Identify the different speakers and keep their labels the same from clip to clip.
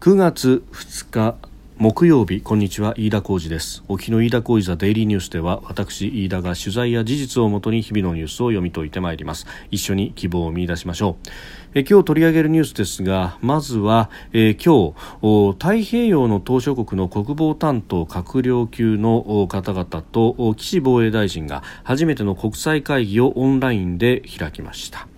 Speaker 1: 9月2日木曜日こんにちは飯田浩二です。沖の飯田浩二ザデイリーニュースでは私飯田が取材や事実をもとに日々のニュースを読み解いてまいります。一緒に希望を見出しましょう。え今日取り上げるニュースですがまずは、えー、今日太平洋の島しょ国の国防担当閣僚級の方々と岸防衛大臣が初めての国際会議をオンラインで開きました。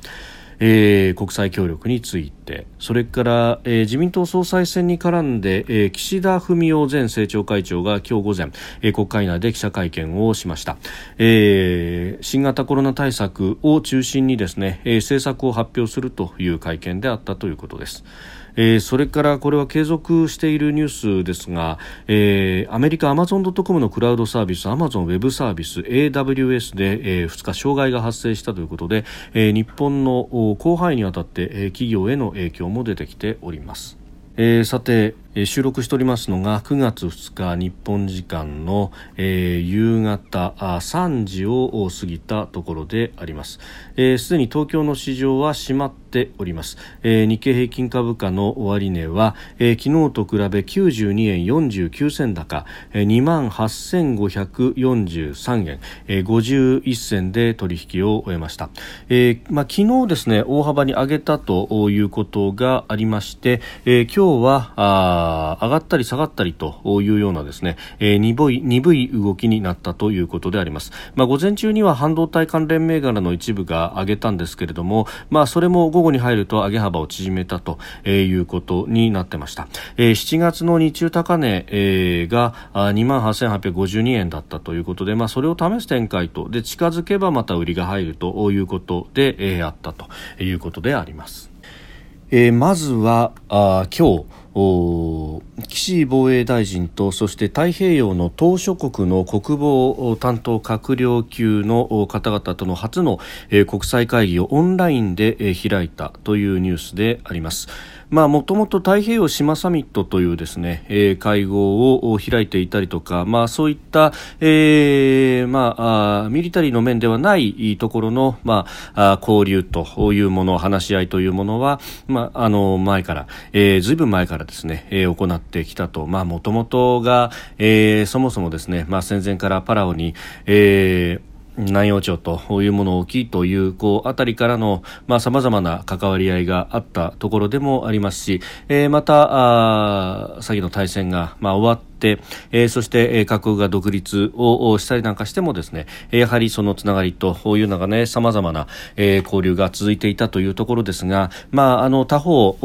Speaker 1: えー、国際協力についてそれから、えー、自民党総裁選に絡んで、えー、岸田文雄前政調会長が今日午前、えー、国会内で記者会見をしました、えー、新型コロナ対策を中心にですね、えー、政策を発表するという会見であったということです。えー、それからこれは継続しているニュースですが、えー、アメリカアマゾン・ドット・コムのクラウドサービスアマゾンウェブサービス AWS で、えー、2日障害が発生したということで、えー、日本の広範囲にわたって、えー、企業への影響も出てきております。えー、さてえ収録しておりますのが9月2日日本時間の、えー、夕方3時を過ぎたところであります。すで、ー、に東京の市場は閉まっております、えー、日経平均株価の終値は、えー、昨日と比べ92円49銭高、えー、2万8543円、えー、51銭で取引を終えました、えーまあ、昨日ですね大幅に上げたということがありまして、えー、今日はあ上がったり下がったりというようなですね、えー、鈍い鈍い動きになったということであります。まあ、午前中には半導体関連銘柄の一部が上げたんですけれども、まあ、それも午後に入ると上げ幅を縮めたということになってました。えー、7月の日中高値、えー、が28,852円だったということで、まあ、それを試す展開とで近づけばまた売りが入るということで、えー、あったということであります。えー、まずはあ今日岸防衛大臣とそして太平洋の島諸国の国防担当閣僚級の方々との初の国際会議をオンラインで開いたというニュースであります。まあ、もともと太平洋島サミットというですね、えー、会合を開いていたりとか、まあ、そういった、えー、まあ、あミリタリーの面ではないところの、まあ、交流というもの、話し合いというものは、まあ、あの、前から、えー、ずいぶん前からですね、えー、行ってきたと、まあ、もともとが、えー、そもそもですね、まあ、戦前からパラオに、えー、南洋町というものを置きというこうあたりからのさまざ、まな関わり合いがあったところでもありますし、えー、またあ先の大戦が、まあ、終わって、えー、そして、えー、各国が独立をしたりなんかしてもですねやはりそのつながりというのがねさまざまな、えー、交流が続いていたというところですが、まあ、あの他方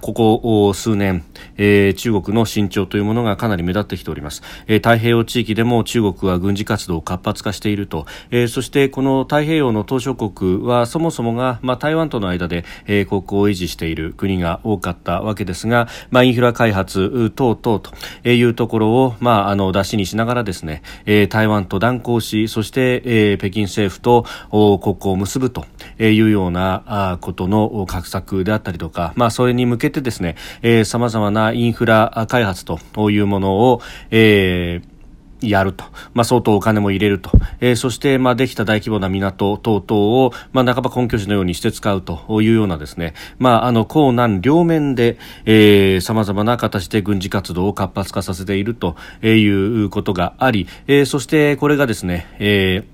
Speaker 1: ここ数年、えー、中国の伸長というものがかなり目立ってきております、えー、太平洋地域でも中国は軍事活動を活発化していると、えー、そしてこの太平洋の島しょ国はそもそもが、まあ、台湾との間で、えー、国交を維持している国が多かったわけですが、まあ、インフラ開発等々というところを、まあ、あの出しにしながらですね、えー、台湾と断交しそして、えー、北京政府と国交を結ぶというようなことの画策であったりとか、まあ、それにに向けてですね、えー、様々なインフラ開発というものを、えーやると、まあ、相当お金も入れると、えー、そして、まあ、できた大規模な港等々を、まあ、半ば根拠地のようにして使うというようなですね、まあ、あの、高難両面で、えー、様々な形で軍事活動を活発化させているということがあり、えー、そしてこれがですね、えー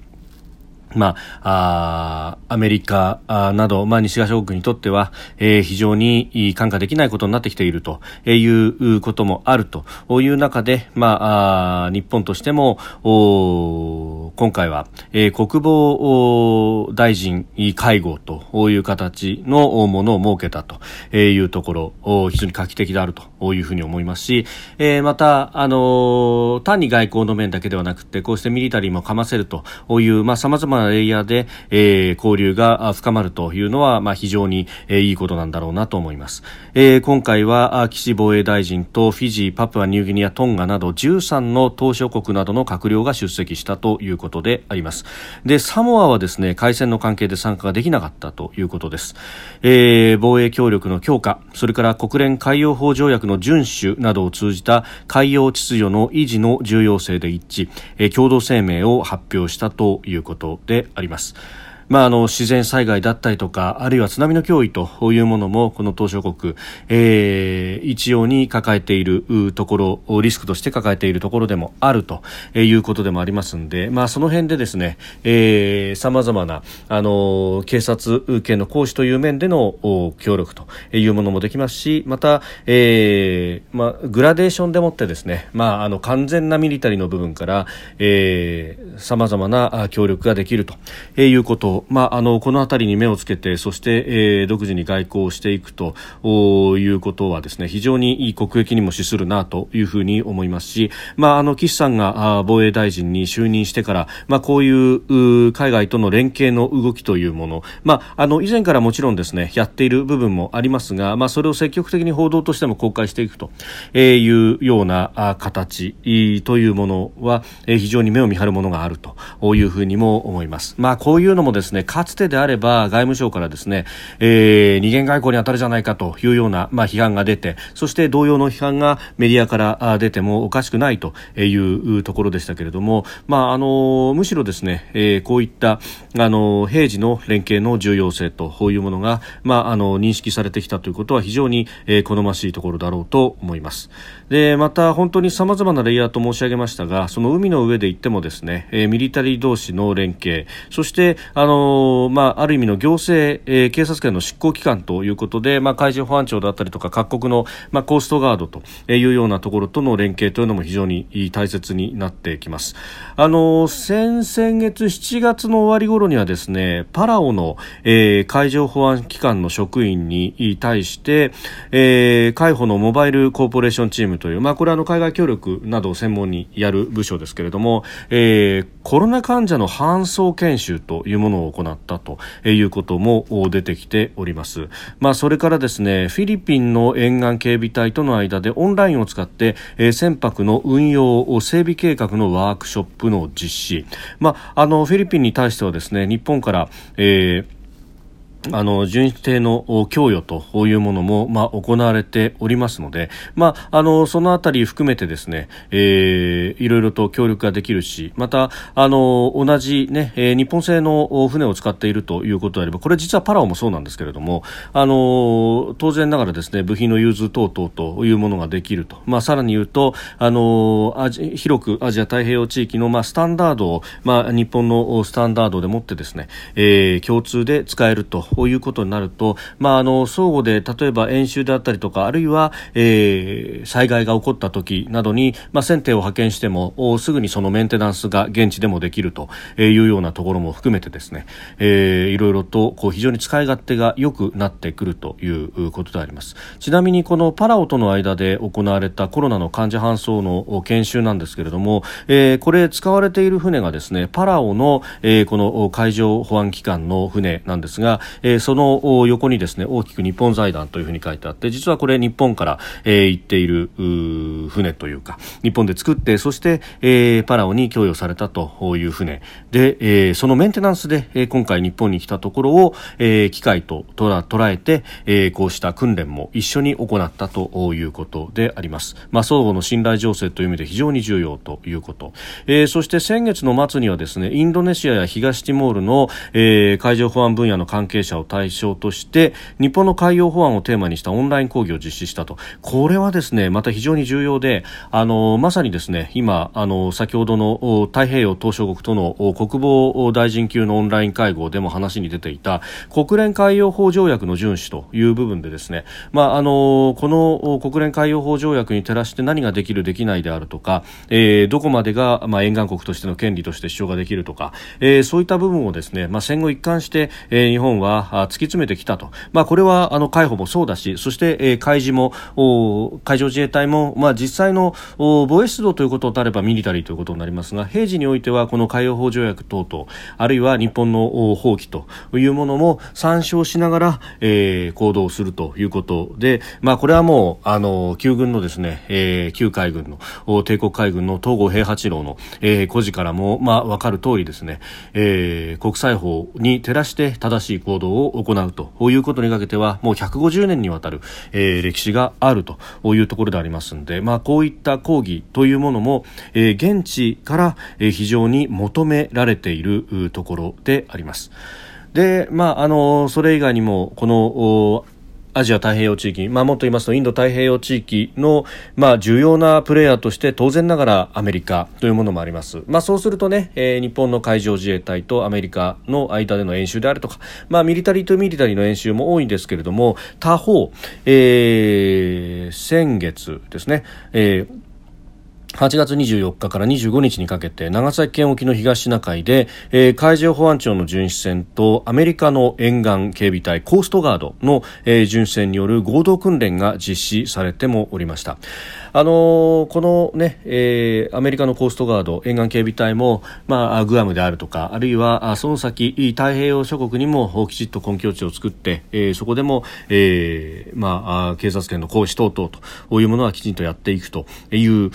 Speaker 1: まあ、あアメリカなど、まあ、西側諸国にとっては、えー、非常に感化できないことになってきているということもあるという中で、まあ、あ日本としてもお今回は、えー、国防大臣会合という形のものを設けたというところ非常に画期的であるというふうに思いますし、えー、また、あの単に外交の面だけではなくてこうしてミリタリーもかませるという、まあ、様々なレイヤーで、えー、交流が深まるというのは、まあ、非常に、えー、いいことなんだろうなと思います。えー、今回は岸防衛大臣とフィジー、パプアニューギニア、トンガなど13の島諸国などの閣僚が出席したということことであります。で、サモアはですね、海戦の関係で参加ができなかったということです。えー、防衛協力の強化、それから国連海洋法条約の遵守などを通じた海洋秩序の維持の重要性で一致、えー、共同声明を発表したということであります。まあ、あの自然災害だったりとかあるいは津波の脅威というものもこの島しょ国、えー、一様に抱えているところリスクとして抱えているところでもあるということでもありますので、まあ、その辺でですねさまざまなあの警察権の行使という面での協力というものもできますしまた、えーまあ、グラデーションでもってですね、まあ、あの完全なミリタリーの部分からさまざまな協力ができるということ、まあ、あのこの辺りに目をつけてそして、えー、独自に外交をしていくということはですね非常にいい国益にも資するなというふうに思いますし、まあ、あの岸さんが防衛大臣に就任してから、まあ、こういう海外との連携の動きというもの、まあ、あの以前からもちろんですねやっている部分もありますが、まあ、それを積極的に報道としても公開していくというような形というものは非常に目を見張るものがあるというふうにも思います。まあ、こういうのもですねかつてであれば外務省からですね、えー、二元外交に当たるじゃないかというような、まあ、批判が出てそして同様の批判がメディアから出てもおかしくないというところでしたけれども、まあ、あのむしろですね、えー、こういったあの平時の連携の重要性というものが、まあ、あの認識されてきたということは非常に、えー、好ましいところだろうと思います。でまた本当にさまざまなレイヤーと申し上げましたがその海の上で言ってもですね、えー、ミリタリー同士の連携そしてあのまあ、ある意味の行政、えー、警察権の執行機関ということで、まあ、海上保安庁だったりとか各国の、まあ、コーストガードというようなところとの連携というのも非常に大切になってきます。あの先々月7月の終わり頃にはですねパラオの、えー、海上保安機関の職員に対して、えー、海保のモバイルコーポレーションチームという、まあ、これはの海外協力などを専門にやる部署ですけれども、えー、コロナ患者の搬送研修というものを行ったということも出てきております。まあ、それからですねフィリピンの沿岸警備隊との間でオンラインを使って、え、船舶の運用を整備計画のワークショップの実施、まあ、あのフィリピンに対してはですね日本から、えーあの、巡視艇の供与というものも、まあ、行われておりますので、まあ、あの、そのあたり含めてですね、えー、いろいろと協力ができるし、また、あの、同じね、えー、日本製の船を使っているということであれば、これ実はパラオもそうなんですけれども、あの、当然ながらですね、部品の融通等々というものができると。まあ、さらに言うと、あの、アジ広くアジア太平洋地域の、まあ、スタンダードを、まあ、日本のスタンダードでもってですね、えー、共通で使えると。こういうことになると、まあ、あの相互で例えば演習であったりとかあるいは、えー、災害が起こった時などに、まあ、船艇を派遣してもすぐにそのメンテナンスが現地でもできるというようなところも含めてですね、えー、いろいろとこう非常に使い勝手が良くなってくるということであります。ちなみにこのパラオとの間で行われたコロナの患者搬送の研修なんですけれども、えー、これ使われている船がですねパラオの、えー、この海上保安機関の船なんですが、えー、その横にですね大きく日本財団というふうに書いてあって実はこれ日本から、えー、行っている船というか日本で作ってそして、えー、パラオに供与されたという船。で、えー、そのメンテナンスで、えー、今回日本に来たところを、えー、機械と捉えて、えー、こうした訓練も一緒に行ったということであります、まあ、相互の信頼情勢という意味で非常に重要ということ、えー、そして先月の末にはですねインドネシアや東ティモールの、えー、海上保安分野の関係者者を対象として日本の海洋保安をテーマにしたオンライン講義を実施したと。これはですねまた非常に重要であのまさにですね今あの先ほどの太平洋島しょ国との国防大臣級のオンライン会合でも話に出ていた国連海洋法条約の遵守という部分でですね、まあ、あのこの国連海洋法条約に照らして何ができるできないであるとか、えー、どこまでが、まあ、沿岸国としての権利として主張ができるとか、えー、そういった部分をですね、まあ、戦後一貫して、えー、日本は突き詰めてきたと、まあ、これはあの海保もそうだしそして、えー、海事も海上自衛隊も、まあ、実際の防衛出動ということになればミリタリーということになりますが平時においてはこの海洋法条約等々あるいは日本の放棄というものも参照しながら、えー、行動するということで、まあ、これはもうあの旧軍のですね、えー、旧海軍の帝国海軍の東郷平八郎の、えー、故事からも、まあ、分かる通りですね、えー、国際法に照らして正しい行動を行うということにかけてはもう150年にわたる、えー、歴史があるというところでありますので、まあ、こういった抗議というものも、えー、現地から、え、非常に求められているところであります。で、まあ、あのそれ以外にもこのアジア太平洋地域、まあ、もっと言いますとインド太平洋地域の、まあ、重要なプレーヤーとして当然ながらアメリカというものもあります、まあ、そうするとね、えー、日本の海上自衛隊とアメリカの間での演習であるとか、まあ、ミリタリーとミリタリーの演習も多いんですけれども他方、えー、先月ですね、えー8月24日から25日にかけて長崎県沖の東シナ海で、えー、海上保安庁の巡視船とアメリカの沿岸警備隊コーストガードの、えー、巡視船による合同訓練が実施されてもおりました。あのこのね、えー、アメリカのコーストガード沿岸警備隊も、まあ、グアムであるとかあるいはその先太平洋諸国にもきちっと根拠地を作って、えー、そこでも、えーまあ、警察権の行使等々というものはきちんとやっていくという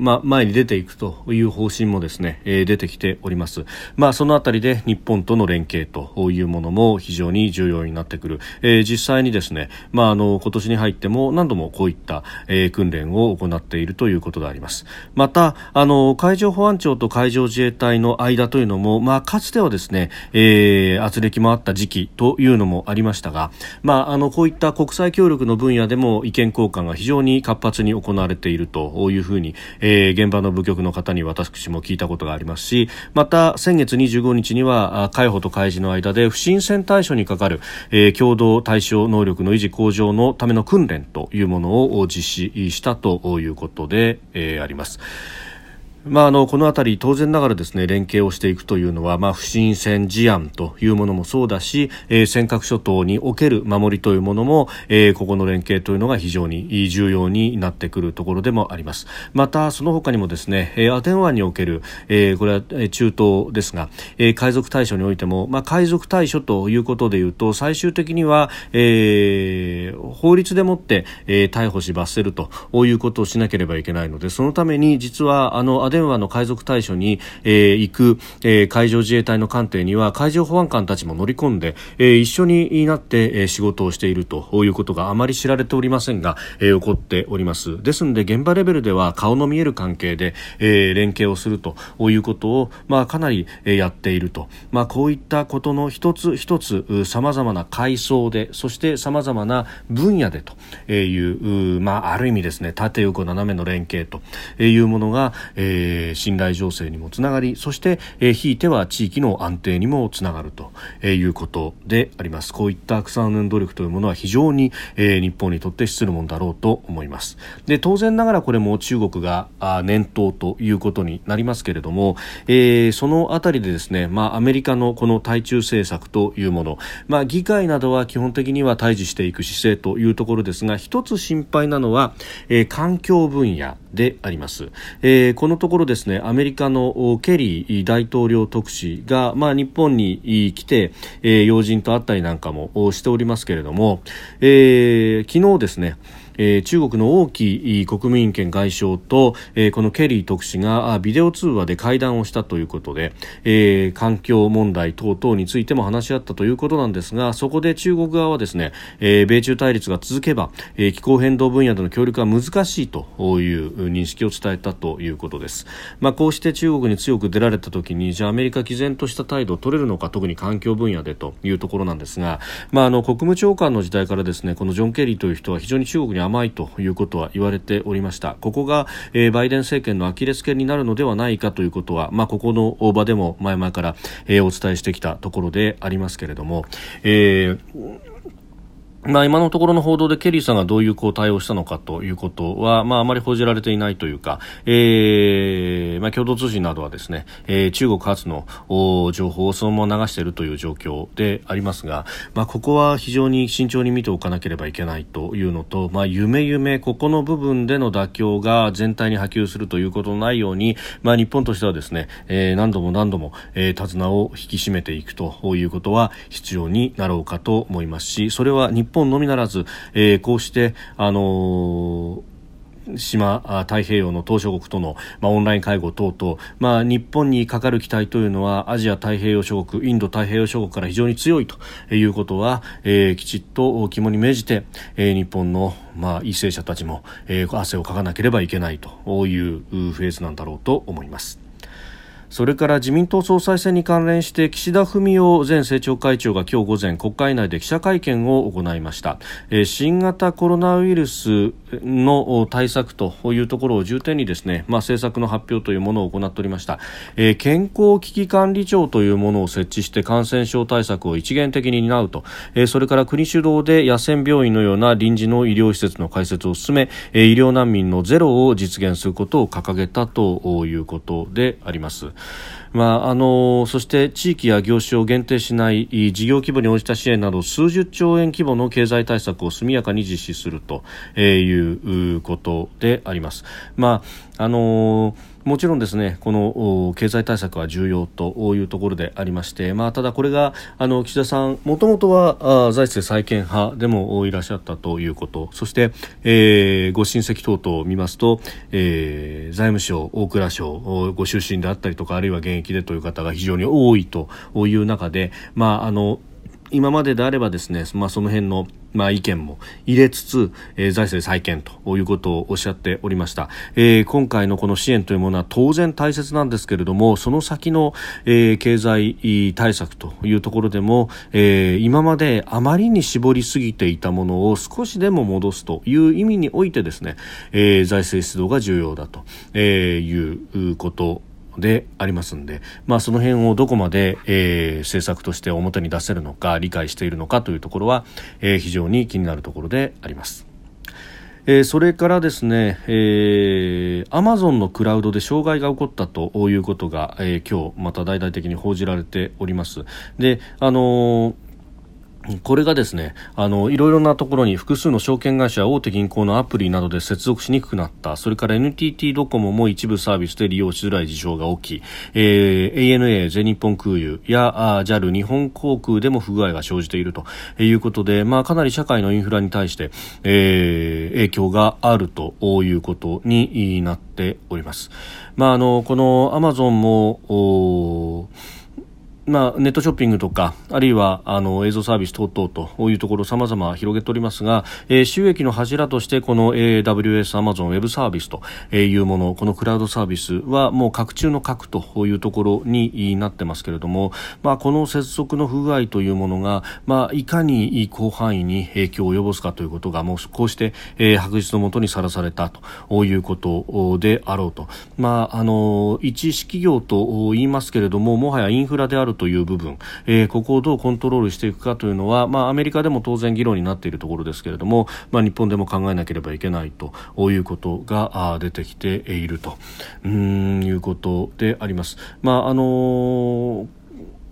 Speaker 1: まあ、前に出ていくという方針もですね、えー、出てきております。まあ、そのあたりで日本との連携というものも非常に重要になってくる。えー、実際にですね、まあ、あの今年に入っても何度もこういった、えー、訓練を行っているということでありますまたあの海上保安庁と海上自衛隊の間というのも、まあ、かつてはですね、えー、圧力もあった時期というのもありましたが、まあ、あのこういった国際協力の分野でも意見交換が非常に活発に行われているというふうに、えー、現場の部局の方に私も聞いたことがありますしまた先月25日には海保と海事の間で不審船対処にかかる、えー、共同対処能力の維持向上のための訓練というものを実施したということで、えー、あります。まあ、あのこの辺り当然ながらですね連携をしていくというのは、まあ、不審船事案というものもそうだし、えー、尖閣諸島における守りというものも、えー、ここの連携というのが非常に重要になってくるところでもあります。またその他にもですね、えー、アテン湾における、えー、これは中東ですが、えー、海賊対処においても、まあ、海賊対処ということでいうと最終的には、えー、法律でもって、えー、逮捕し罰せるということをしなければいけないのでそのために実はあの電話の海賊対処に、えー、行く、えー、海上自衛隊の艦艇には海上保安官たちも乗り込んで、えー、一緒になって、えー、仕事をしているということがあまり知られておりませんが、えー、起こっております。ですので現場レベルでは顔の見える関係で、えー、連携をするということを、まあ、かなり、えー、やっていると、まあ、こういったことの一つ一つさまざまな階層でそしてさまざまな分野でという、まあ、ある意味ですね縦横斜めの連携というものが、えーえー、信頼情勢にもつながりそして、えー、ひいては地域の安定にもつながるということであります。こういった草の努力というものは非常に、えー、日本にとって資するものだろうと思います。で当然ながらこれも中国が念頭ということになりますけれども、えー、そのあたりでですね、まあ、アメリカのこの対中政策というもの、まあ、議会などは基本的には対峙していく姿勢というところですが一つ心配なのは、えー、環境分野であります、えー、このところですねアメリカのケリー大統領特使が、まあ、日本に来て、えー、要人と会ったりなんかもしておりますけれども、えー、昨日ですねえー、中国の王毅国民権外相と、えー、このケリー特使がビデオ通話で会談をしたということで、えー、環境問題等々についても話し合ったということなんですがそこで中国側はですね、えー、米中対立が続けば、えー、気候変動分野での協力は難しいという認識を伝えたということです、まあ、こうして中国に強く出られた時にじゃあアメリカ毅然とした態度を取れるのか特に環境分野でというところなんですが、まあ、あの国務長官の時代からですねこのジョン・ケリーという人は非常に中国に甘いということは言われておりました。ここが、えー、バイデン政権のアキレス腱になるのではないかということは、まあ、ここの場でも前々から、えー、お伝えしてきたところでありますけれども、えーまあ、今のところの報道でケリーさんがどういうこう対応したのかということは、まあ、あまり報じられていないというか、えーまあ、共同通信などはですね、えー、中国発の情報をそのまま流しているという状況でありますが、まあ、ここは非常に慎重に見ておかなければいけないというのと、まあ、夢夢ここの部分での妥協が全体に波及するということのないように、まあ、日本としてはですね、えー、何度も何度も、えー、手綱を引き締めていくということは必要になろうかと思いますしそれは日本のみならず、えー、こうして、あの島太平洋の島しょ国との、まあ、オンライン会合等々、まあ、日本にかかる期待というのはアジア太平洋諸国インド太平洋諸国から非常に強いということは、えー、きちっと肝に銘じて、えー、日本の、まあ、為政者たちも、えー、汗をかかなければいけないというフェーズなんだろうと思います。それから自民党総裁選に関連して岸田文雄前政調会長が今日午前国会内で記者会見を行いました、えー、新型コロナウイルスの対策というところを重点にですね、まあ、政策の発表というものを行っておりました、えー、健康危機管理庁というものを設置して感染症対策を一元的に担うと、えー、それから国主導で野戦病院のような臨時の医療施設の開設を進め、えー、医療難民のゼロを実現することを掲げたということであります。まあ、あのそして地域や業種を限定しない事業規模に応じた支援など数十兆円規模の経済対策を速やかに実施するということであります。まああのーもちろんですねこの経済対策は重要というところでありまして、まあ、ただこれがあの岸田さんもともとは財政再建派でもいらっしゃったということ。そして、えー、ご親戚等々を見ますと、えー、財務省、大蔵省ご出身であったりとかあるいは現役でという方が非常に多いという中で、まあ、あの今までであればですね、まあ、その辺のまあ、意見も入れつつ、えー、財政再建ということをおっしゃっておりました、えー、今回のこの支援というものは当然大切なんですけれどもその先の、えー、経済対策というところでも、えー、今まであまりに絞りすぎていたものを少しでも戻すという意味においてですね、えー、財政出動が重要だということでありますんで、まあ、その辺をどこまで、えー、政策として表に出せるのか理解しているのかというところは、えー、非常に気になるところであります。えー、それからですね、えー、アマゾンのクラウドで障害が起こったということが、えー、今日また大々的に報じられております。で、あのーこれがですね、あの、いろいろなところに複数の証券会社、大手銀行のアプリなどで接続しにくくなった。それから NTT ドコモも一部サービスで利用しづらい事象が起き、えー、ANA、全日本空輸やあ JAL、日本航空でも不具合が生じているということで、まあ、かなり社会のインフラに対して、えー、影響があるということになっております。まあ、あの、このアマゾンも、まあ、ネットショッピングとかあるいはあの映像サービス等々というところさまざま広げておりますが、えー、収益の柱としてこの AWS アマゾンウェブサービスというものこのクラウドサービスはもう格中の格というところになってますけれども、まあ、この接続の不具合というものが、まあ、いかに広範囲に影響を及ぼすかということがもうこうして、えー、白日のもとにさらされたということであろうと、まあ、あの一企業と言いますけれどももはやインフラであるるという部分、えー、ここをどうコントロールしていくかというのは、まあ、アメリカでも当然議論になっているところですけれども、まあ、日本でも考えなければいけないということが出てきているとうんいうことであります。まああのー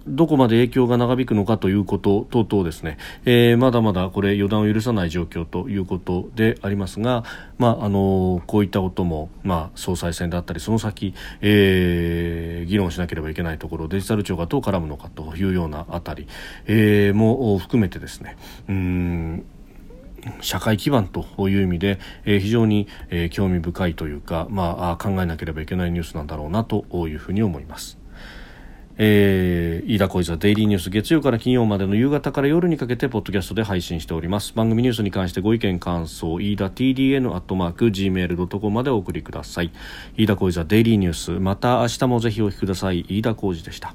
Speaker 1: どこまで影響が長引くのかということ等々ですね、えー、まだまだこれ予断を許さない状況ということでありますが、まああのこういったことも、まあ、総裁選であったりその先、えー、議論しなければいけないところデジタル庁がどう絡むのかというようなあたり、えー、も含めてですねうん社会基盤という意味で、えー、非常に、えー、興味深いというか、まあ、考えなければいけないニュースなんだろうなというふうに思います。えー、飯田小泉デイリーニュース月曜から金曜までの夕方から夜にかけてポッドキャストで配信しております。番組ニュースに関してご意見感想飯田 TDN アットマーク Gmail.com までお送りください。飯田小泉デイリーニュースまた明日もぜひお聞きください。飯田浩二でした。